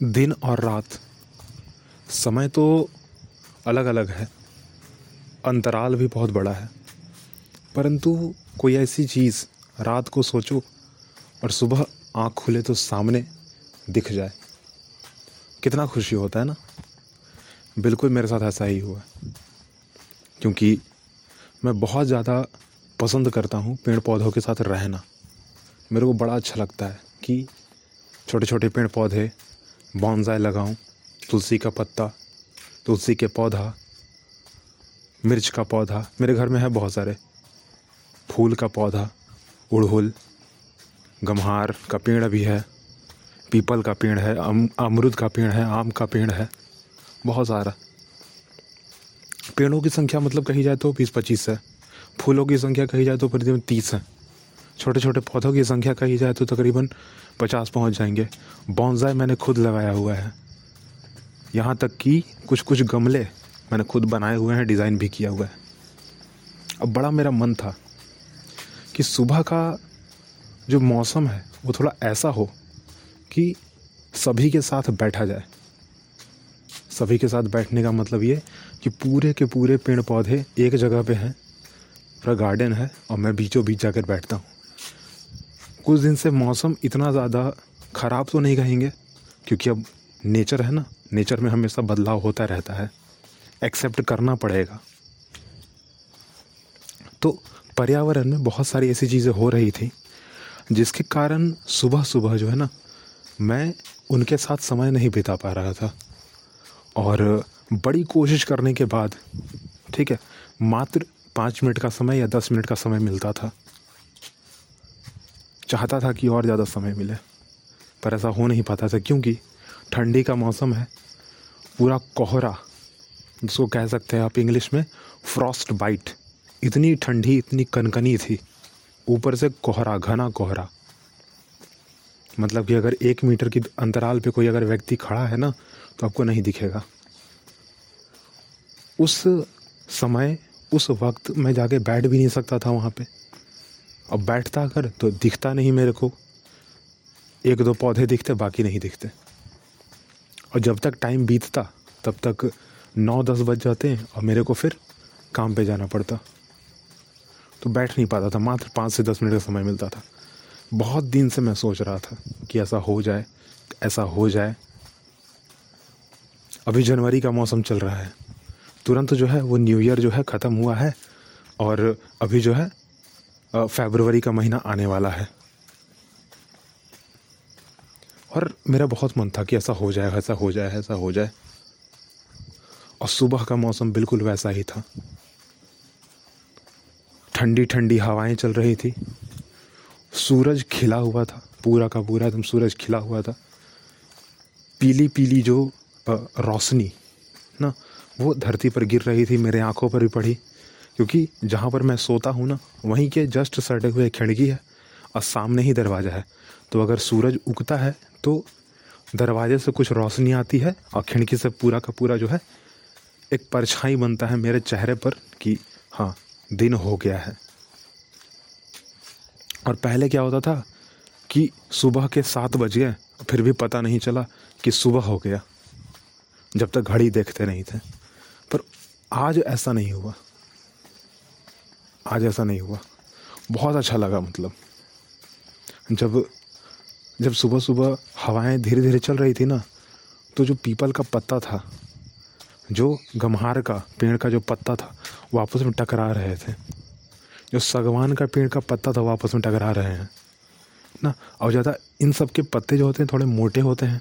दिन और रात। समय तो अलग अलग है। अंतराल भी बहुत बड़ा है। परंतु कोई ऐसी चीज़ रात को सोचो और सुबह आँख खुले तो सामने दिख जाए। कितना खुशी होता है ना? बिल्कुल मेरे साथ ऐसा ही हुआ क्योंकि मैं बहुत ज़्यादा पसंद करता हूँ पेड़ पौधों के साथ रहना। मेरे को बड़ा अच्छा लगता है कि छोटे छोटे पेड़ पौधे बॉन्जाई लगाऊँ तुलसी का पत्ता तुलसी के पौधा मिर्च का पौधा मेरे घर में है बहुत सारे फूल का पौधा उड़हुल गम्हार का पेड़ भी है पीपल का पेड़ है अम, अमरुद का पेड़ है आम का पेड़ है बहुत सारा। पेड़ों की संख्या मतलब कही जाए तो बीस पच्चीस है फूलों की संख्या कही जाए तो करीबन तीस है। छोटे छोटे पौधों की संख्या कही जाए तो तकरीबन पचास पहुँच जाएँगे। बॉन्जाई मैंने खुद लगाया हुआ है। यहाँ तक कि कुछ कुछ गमले मैंने खुद बनाए हुए हैं, डिज़ाइन भी किया हुआ है। अब बड़ा मेरा मन था कि सुबह का जो मौसम है, वो थोड़ा ऐसा हो कि सभी के साथ बैठा जाए। सभी के साथ बैठने का मतलब ये कि पूरे के पूरे पेड़ पौधे एक जगह पे हैं, पूरा गार्डन है और मैं बीचों बीच जाकर बैठता हूँ। कुछ दिन से मौसम इतना ज़्यादा ख़राब तो नहीं कहेंगे, क्योंकि अब नेचर है ना, नेचर में हमेशा बदलाव होता रहता है, एक्सेप्ट करना पड़ेगा। तो पर्यावरण में बहुत सारी ऐसी चीज़ें हो रही थी, जिसके कारण सुबह सुबह जो है ना, मैं उनके साथ समय नहीं बिता पा रहा था। और बड़ी कोशिश करने के बाद, ठीक है, मात्र पाँच मिनट का समय या दस मिनट का समय मिलता था। चाहता था कि और ज़्यादा समय मिले, पर ऐसा हो नहीं पाता था क्योंकि ठंडी का मौसम है। पूरा कोहरा, जिसको कह सकते हैं आप इंग्लिश में फ्रॉस्ट बाइट इतनी ठंडी, इतनी कनकनी थी। ऊपर से कोहरा, घना कोहरा। मतलब कि अगर एक मीटर की अंतराल पे कोई अगर व्यक्ति खड़ा है ना तो आपको नहीं दिखेगा। उस समय, उस वक्त मैं जाके बैठ भी नहीं सकता था वहाँ पे। अब बैठता अगर तो दिखता नहीं मेरे को। एक दो पौधे दिखते, बाकी नहीं दिखते। और जब तक टाइम बीतता, तब तक नौ दस बज जाते हैं और मेरे को फिर काम पे जाना पड़ता। तो बैठ नहीं पाता था, मात्र पाँच से दस मिनट का समय मिलता था। बहुत दिन से मैं सोच रहा था कि ऐसा हो जाए, ऐसा हो जाए। अभी जनवरी का मौसम चल रहा है। तुरंत जो है वो न्यू ईयर जो है ख़त्म हुआ है और अभी जो है फेबरवरी का महीना आने वाला है। और मेरा बहुत मन था कि ऐसा हो जाए, ऐसा हो जाए, ऐसा हो जाए। और सुबह का मौसम बिल्कुल वैसा ही था। ठंडी ठंडी हवाएँ चल रही थी। सूरज खिला हुआ था, पूरा का पूरा एकदम सूरज खिला हुआ था। पीली पीली जो रोशनी, ना, वो धरती पर गिर रही थी, मेरे आँखों पर भी पड़ी। क्योंकि जहाँ पर मैं सोता हूँ ना, वहीं के जस्ट सटे हुए खिड़की है और सामने ही दरवाज़ा है। तो अगर सूरज उगता है तो दरवाजे से कुछ रोशनी आती है और खिड़की से पूरा का पूरा जो है, एक परछाई बनता है मेरे चेहरे पर कि हाँ दिन हो गया है। और पहले क्या होता था कि सुबह के सात बज गए, फिर भी पता नहीं चला कि सुबह हो गया, जब तक घड़ी देखते नहीं थे। पर आज ऐसा नहीं हुआ। आज ऐसा नहीं हुआ। बहुत अच्छा लगा मतलब। जब जब सुबह सुबह हवाएँ धीरे धीरे चल रही थी ना तो जो पीपल का पत्ता था, जो गम्हार का, पेड़ का जो पत्ता था वो आपस में टकरा रहे थे। जो सगवान का पेड़ का पत्ता था वो आपस में टकरा रहे हैं। ना, और ज़्यादा इन सब के पत्ते जो होते हैं, थोड़े मोटे होते हैं।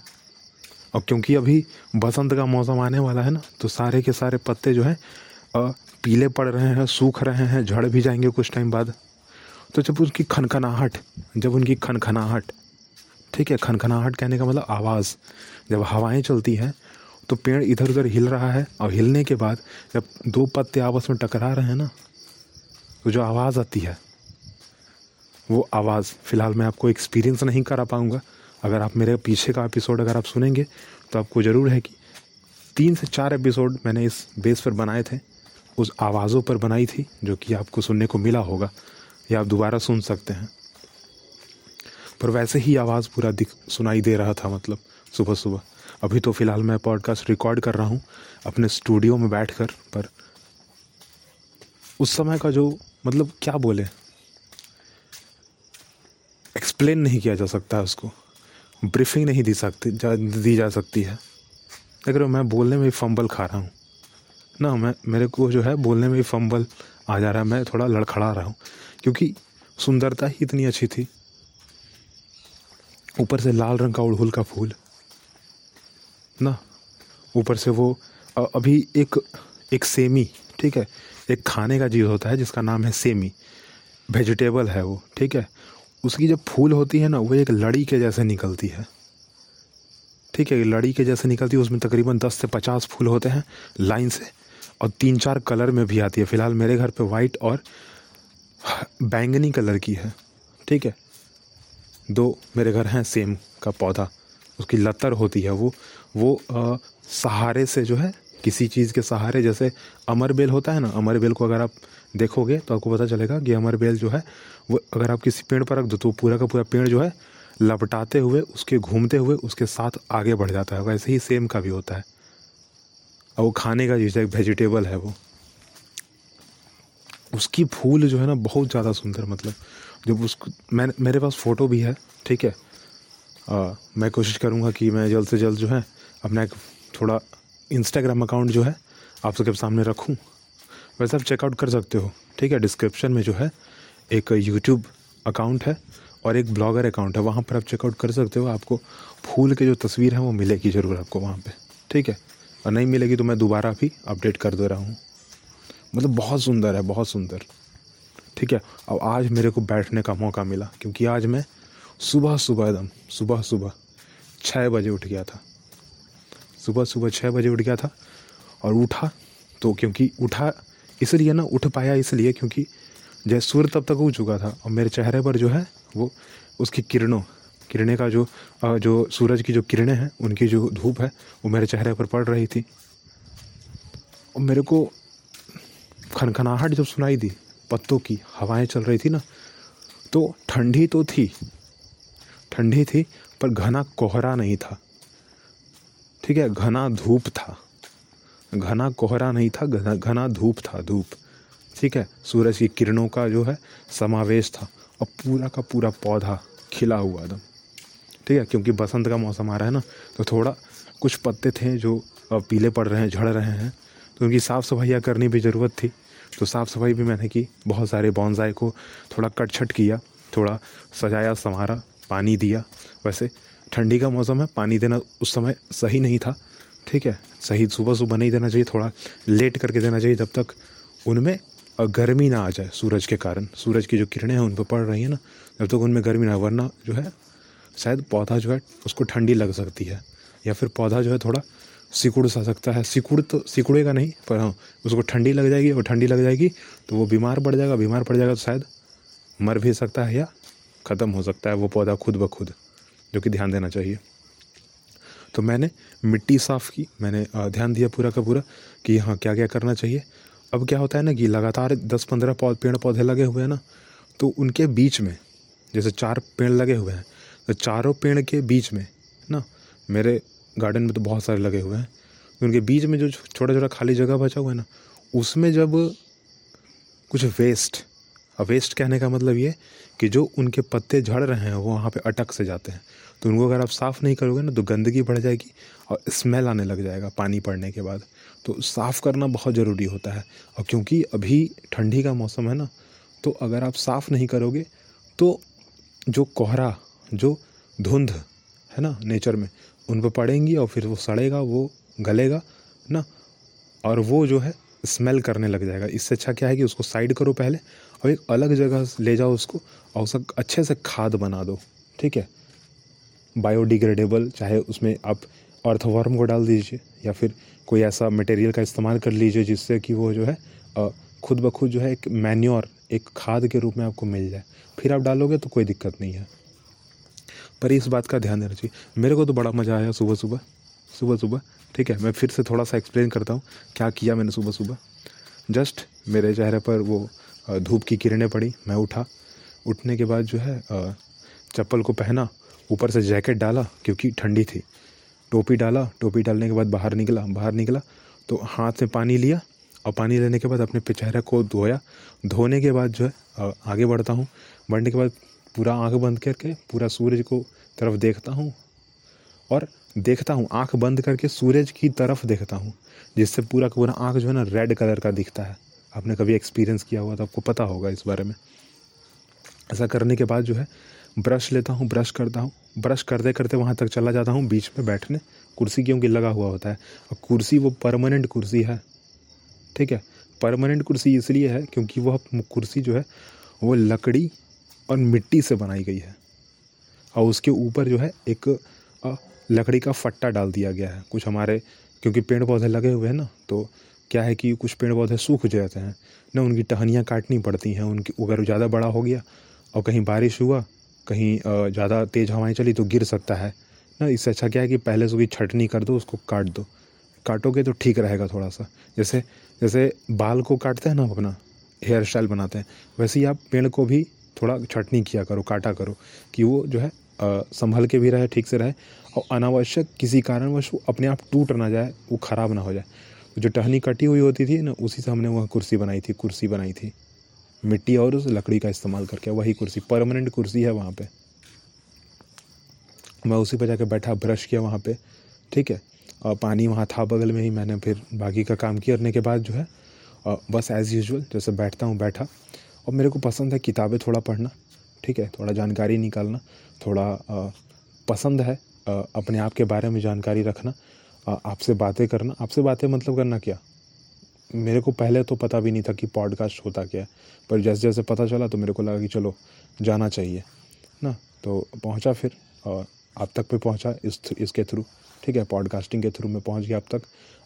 और क्योंकि अभी बसंत का मौसम आने वाला है ना तो सारे के सारे पत्ते जो हैं पीले पड़ रहे हैं, सूख रहे हैं, झड़ भी जाएँगे कुछ टाइम बाद। तो जब उनकी खनखनाहट, जब उनकी खनखनाहट, ठीक है, खनखनाहट कहने का मतलब आवाज़। जब हवाएँ चलती हैं तो पेड़ इधर उधर हिल रहा है, और हिलने के बाद जब दो पत्ते आपस में टकरा रहे हैं ना तो जो आवाज़ आती है, वो आवाज़, फ़िलहाल मैं आपको एक्सपीरियंस नहीं करा पाऊँगा। अगर आप मेरे पीछे का एपिसोड अगर आप सुनेंगे तो आपको ज़रूर है कि तीन से चार एपिसोड मैंने इस बेस पर बनाए थे। उस आवाज़ों पर बनाई थी, जो कि आपको सुनने को मिला होगा, या आप दोबारा सुन सकते हैं। पर वैसे ही आवाज़ पूरा दिख, सुनाई दे रहा था मतलब सुबह सुबह अभी तो फ़िलहाल मैं पॉडकास्ट रिकॉर्ड कर रहा हूँ, अपने स्टूडियो में बैठ कर पर उस समय का जो मतलब क्या बोले? एक्सप्लेन नहीं किया जा सकता है उसको। ब्रीफिंग नहीं दी सकती, जा, दी जा सकती है। अगर मैं बोलने में फंबल खा रहा हूँ ना, मैं, मेरे को जो है बोलने में भी फंबल आ जा रहा है, मैं थोड़ा लड़खड़ा रहा हूँ, क्योंकि सुंदरता ही इतनी अच्छी थी। ऊपर से लाल रंग का उड़हुल का फूल, ना, ऊपर से वो अभी एक एक सेमी, ठीक है, एक खाने का चीज़ होता है जिसका नाम है सेमी वेजिटेबल है वो, ठीक है, उसकी जब फूल होती है ना, वो एक लड़ी के जैसे निकलती है, ठीक है, लड़ी के जैसे निकलती है, उसमें तकरीबन दस से पचास फूल होते हैं, लाइन से और तीन चार कलर में भी आती है। फ़िलहाल मेरे घर पे वाइट और बैंगनी कलर की है। ठीक है? दो मेरे घर हैं सेम का पौधा। उसकी लतर होती है वो। वो आ, सहारे से जो है किसी चीज़ के सहारे जैसे अमर बेल होता है ना अमर बेल को अगर आप देखोगे तो आपको पता चलेगा कि अमर बेल जो है वो अगर आप किसी पेड़ पर रख दो तो पूरा का पूरा पेड़ जो है लपटाते हुए उसके घूमते हुए उसके साथ आगे बढ़ जाता है। वैसे ही सेम का भी होता है। और वो खाने का चीज़ है एक वेजिटेबल है वो। उसकी फूल जो है ना बहुत ज़्यादा सुंदर मतलब जब उसको मैं मेरे पास फ़ोटो भी है ठीक है? आ, मैं कोशिश करूँगा कि मैं जल्द से जल्द जो है अपना एक थोड़ा इंस्टाग्राम अकाउंट जो है आप सबके सामने रखूँ। वैसे आप चेकआउट कर सकते हो ठीक है? डिस्क्रिप्शन में जो है एक यूट्यूब अकाउंट है और एक ब्लॉगर अकाउंट है वहाँ पर आप चेकआउट कर सकते हो। आपको फूल के जो तस्वीर है वो मिलेगी ज़रूर आपको वहाँ पर ठीक है? और नहीं मिलेगी तो मैं दोबारा भी अपडेट कर दे रहा हूँ। मतलब बहुत सुंदर है, बहुत सुंदर। ठीक है, अब आज मेरे को बैठने का मौका मिला, क्योंकि आज मैं सुबह सुबह एकदम, सुबह सुबह छः बजे उठ गया था। सुबह सुबह छः बजे उठ गया था और उठा तो क्योंकि उठा इसलिए ना, उठ पाया इसलिए क्योंकि जय सूर्य तब तक उग चुका था और मेरे चेहरे पर जो है वो उसकी किरणों किरणें का जो जो सूरज की जो किरणें हैं, उनकी जो धूप है, वो मेरे चेहरे पर पड़ रही थी। और मेरे को खनखनाहट जब सुनाई दी, पत्तों की, हवाएँ चल रही थी ना तो ठंडी तो थी, ठंडी थी, पर घना कोहरा नहीं था। ठीक है, घना धूप था, घना कोहरा नहीं था, घना घना धूप था, धूप। ठीक है, सूरज की किरणों का जो है, समावेश था, और पूरा का पूरा पौधा खिला हुआ एकदम। ठीक है, क्योंकि बसंत का मौसम आ रहा है ना तो थोड़ा कुछ पत्ते थे जो पीले पड़ रहे हैं, झड़ रहे हैं तो उनकी साफ़ सफाइयाँ करनी भी ज़रूरत थी। तो साफ़ सफ़ाई भी मैंने की, बहुत सारे बॉन्जाई को थोड़ा कट छट किया, थोड़ा सजाया, संवारा, पानी दिया। वैसे ठंडी का मौसम है, पानी देना उस समय सही नहीं था, ठीक है? सही सुबह सुबह नहीं देना चाहिए, थोड़ा लेट करके देना चाहिए, जब तक उनमें गर्मी ना आ जाए सूरज के कारण। सूरज की जो किरणें हैं, उन पर पड़ रही हैं ना, जब तक उनमें गर्मी ना वरना जो है शायद पौधा जो है उसको ठंडी लग सकती है, या फिर पौधा जो है थोड़ा सिकुड़ सा सकता है। सिकुड़ तो सिकुड़ेगा नहीं, पर हाँ उसको ठंडी लग जाएगी और ठंडी लग जाएगी तो वो बीमार पड़ जाएगा, बीमार पड़ जाएगा तो शायद मर भी सकता है या ख़त्म हो सकता है वो पौधा खुद ब खुद, जो कि ध्यान देना चाहिए। तो मैंने मिट्टी साफ़ की, मैंने ध्यान दिया पूरा का पूरा कि हाँ क्या क्या करना चाहिए। अब क्या होता है ना कि लगातार दस पंद्रह पेड़ पौधे लगे हुए हैं ना तो उनके बीच में जैसे चार पेड़ लगे हुए हैं चारों पेड़ के बीच में ना? मेरे गार्डन में तो बहुत सारे लगे हुए हैं। उनके बीच में जो छोटा छोटा खाली जगह बचा हुआ है ना, उसमें जब कुछ वेस्ट वेस्ट कहने का मतलब ये कि जो उनके पत्ते झड़ रहे हैं, वो वहाँ पे अटक से जाते हैं। तो उनको अगर आप साफ़ नहीं करोगे ना तो गंदगी बढ़ जाएगी और स्मेल आने लग जाएगा पानी पड़ने के बाद। तो साफ़ करना बहुत ज़रूरी होता है। और क्योंकि अभी ठंडी का मौसम है ना तो अगर आप साफ़ नहीं करोगे तो जो कोहरा जो धुंध है ना नेचर में, उन पर पड़ेंगी और फिर वो सड़ेगा, वो गलेगा, ना, और वो जो है स्मेल करने लग जाएगा। इससे अच्छा क्या है कि उसको साइड करो पहले और एक अलग जगह ले जाओ उसको और उसका अच्छे से खाद बना दो, ठीक है? बायोडिग्रेडेबल चाहे उसमें आप अर्थवर्म को डाल दीजिए या फिर कोई ऐसा मटेरियल का इस्तेमाल कर लीजिए जिससे कि वो जो है खुद ब खुद जो है एक मैन्योर एक खाद के रूप में आपको मिल जाए। फिर आप डालोगे तो कोई दिक्कत नहीं है। पर इस बात का ध्यान देना चाहिए। मेरे को तो बड़ा मज़ा आया सुबह सुबह सुबह सुबह, ठीक है? मैं फिर से थोड़ा सा एक्सप्लेन करता हूँ क्या किया मैंने सुबह सुबह। जस्ट मेरे चेहरे पर वो धूप की किरणें पड़ी, मैं उठा। उठने के बाद जो है चप्पल को पहना, ऊपर से जैकेट डाला, क्योंकि ठंडी थी। टोपी डाला, टोपी डालने के बाद बाहर निकला बाहर निकला तो हाथ में पानी लिया और पानी लेने के बाद अपने चेहरे को धोया। धोने के बाद जो है आगे बढ़ता हूँ। बढ़ने के बाद पूरा आँख बंद करके, पूरा सूरज को तरफ़ देखता हूँ और देखता हूँ, आँख बंद करके सूरज की तरफ़ देखता हूँ, जिससे पूरा पूरा आँख जो है ना रेड कलर का दिखता है। आपने कभी एक्सपीरियंस किया हुआ तो आपको पता होगा इस बारे में। ऐसा करने के बाद जो है ब्रश लेता हूँ ब्रश करता हूँ ब्रश करते करते वहाँ तक चला जाता हूँ, बीच में बैठने, कुर्सी क्योंकि लगा हुआ होता है। और कुर्सी वो परमानेंट कुर्सी है, ठीक है? परमानेंट कुर्सी इसलिए है क्योंकि वह कुर्सी जो है, वो लकड़ी और मिट्टी से बनाई गई है। और उसके ऊपर जो है एक लकड़ी का फट्टा डाल दिया गया है। कुछ हमारे, क्योंकि पेड़ पौधे लगे हुए हैं ना तो क्या है कि कुछ पेड़ पौधे सूख जाते हैं, ना उनकी टहनियाँ काटनी पड़ती हैं, उनकी अगर ज़्यादा बड़ा हो गया और कहीं बारिश हुआ, कहीं ज़्यादा तेज़ हवाएँ चली तो गिर सकता है। ना इससे अच्छा क्या है कि पहले से उसकी छटनी कर दो, उसको काट दो। काटोगे तो ठीक रहेगा थोड़ा सा जैसे जैसे बाल को काटते हैं ना अपना, हेयर स्टाइल बनाते हैं, वैसे ही आप पेड़ को भी थोड़ा छटनी किया करो, काटा करो कि वो जो है संभल के भी रहे, ठीक से रहे और अनावश्यक किसी कारणवश वो अपने आप टूट ना जाए, वो ख़राब ना हो जाए। जो टहनी कटी हुई होती थी ना, उसी से हमने वह कुर्सी बनाई थी, कुर्सी बनाई थी। मिट्टी और उस लकड़ी का इस्तेमाल करके, वही कुर्सी, परमानेंट कुर्सी है वहाँ पे। मैं उसी पर जाकर बैठा, ब्रश किया वहाँ पे, ठीक है। और पानी वहाँ था बगल में ही, मैंने फिर बाकी का काम किया। करने के बाद जो है बस एज़ यूजल जैसे बैठता हूँ, बैठा। और मेरे को पसंद है किताबें थोड़ा पढ़ना ठीक है? थोड़ा जानकारी निकालना थोड़ा आ, पसंद है आ, अपने आप के बारे में जानकारी रखना आपसे बातें करना। आपसे बातें मतलब करना क्या? मेरे को पहले तो पता भी नहीं था कि पॉडकास्ट होता क्या है पर जैसे जैसे पता चला तो मेरे को लगा कि चलो जाना चाहिए ना? तो पहुँचा फिर और आप तक पे पहुँचा इस इसके थ्रू। ठीक है पॉडकास्टिंग के थ्रू मैं पहुँच गया अब तक।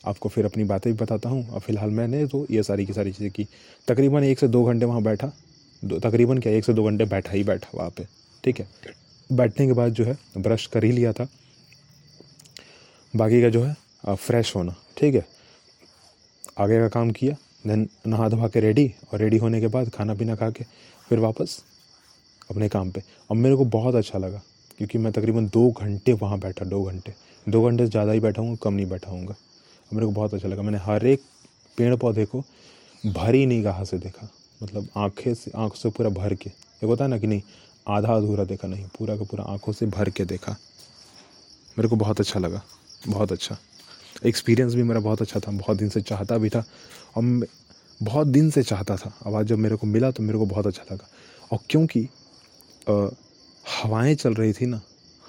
आपको फिर अपनी बातें भी बताता हूँ। और फ़िलहाल मैंने तो ये सारी की सारी चीज़ें की। तकरीबन एक से दो घंटे वहाँ बैठा। दो, तकरीबन क्या, एक से दो घंटे बैठा ही बैठा वहाँ पे। ठीक है? बैठने के बाद जो है, ब्रश कर ही लिया था। बाकी का जो है फ्रेश होना। ठीक है? आगे का काम किया देन नहा धोवा के रेडी और रेडी होने के बाद खाना पीना खा के फिर वापस अपने काम पे। अब मेरे को बहुत अच्छा लगा। क्योंकि मैं तकरीबन दो घंटे वहाँ बैठा, दो घंटे। दो घंटे से ज़्यादा ही बैठा हूँ कम नहीं बैठा हूँगा मेरे को बहुत अच्छा लगा। मैंने हर एक पेड़ पौधे को भरी नहीं निगाह से देखा। मतलब आँखें से, आँख से पूरा भर के। एक होता है ना कि नहीं, आधा अधूरा देखा नहीं, पूरा का पूरा आँखों से भर के देखा। मेरे को बहुत अच्छा लगा। बहुत अच्छा। एक्सपीरियंस भी मेरा बहुत अच्छा था। बहुत दिन से चाहता भी था। और बहुत दिन से चाहता था। अब आज जब मेरे को मिला तो मेरे को बहुत अच्छा लगा। और क्योंकि हवाएँ चल रही थी ना,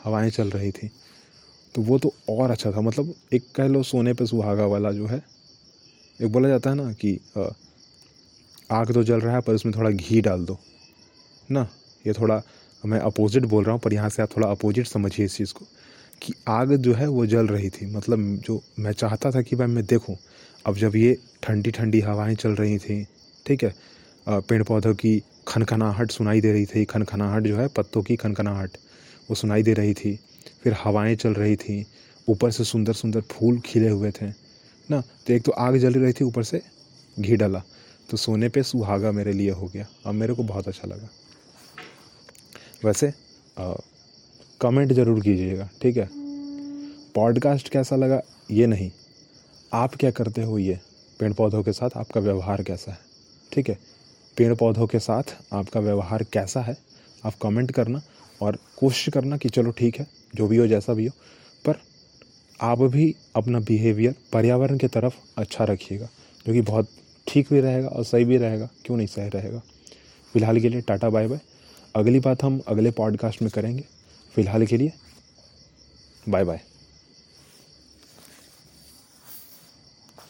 हवाएँ चल रही थी। तो वो तो और अच्छा था। मतलब एक कह लो सोने पे सुहागा वाला जो है, एक बोला जाता है ना कि आग तो जल रहा है, पर उसमें थोड़ा घी डाल दो। ना, ये थोड़ा मैं अपोजिट बोल रहा हूँ, पर यहाँ से आप थोड़ा अपोजिट समझिए इस चीज़ को, कि आग जो है वो जल रही थी। मतलब जो मैं चाहता था कि भाई मैं देखूँ, अब जब ये ठंडी ठंडी हवाएँ चल रही थी, ठीक है पेड़ पौधों की खनखनाहट सुनाई दे रही थी। खनखनाहट जो है पत्तों की खनखनाहट वो सुनाई दे रही थी। फिर हवाएँ चल रही थी। ऊपर से सुंदर सुंदर फूल खिले हुए थे ना? तो एक तो आग जल रही थी ऊपर से घी डाला। तो सोने पे सुहागा मेरे लिए हो गया। अब मेरे को बहुत अच्छा लगा। वैसे आ, कमेंट ज़रूर कीजिएगा ठीक है? पॉडकास्ट कैसा लगा? ये नहीं। आप क्या करते हो ये? पेड़ पौधों के साथ आपका व्यवहार कैसा है? ठीक है? पेड़ पौधों के साथ आपका व्यवहार कैसा है, आप कमेंट करना और कोशिश करना कि चलो ठीक है, जो भी हो जैसा भी हो, पर आप भी अपना बिहेवियर पर्यावरण की तरफ़ अच्छा रखिएगा, जो कि बहुत ठीक भी रहेगा और सही भी रहेगा, क्यों नहीं सही रहेगा। फ़िलहाल के लिए टाटा बाय बाय अगली बात हम अगले पॉडकास्ट में करेंगे। फ़िलहाल के लिए बाय बाय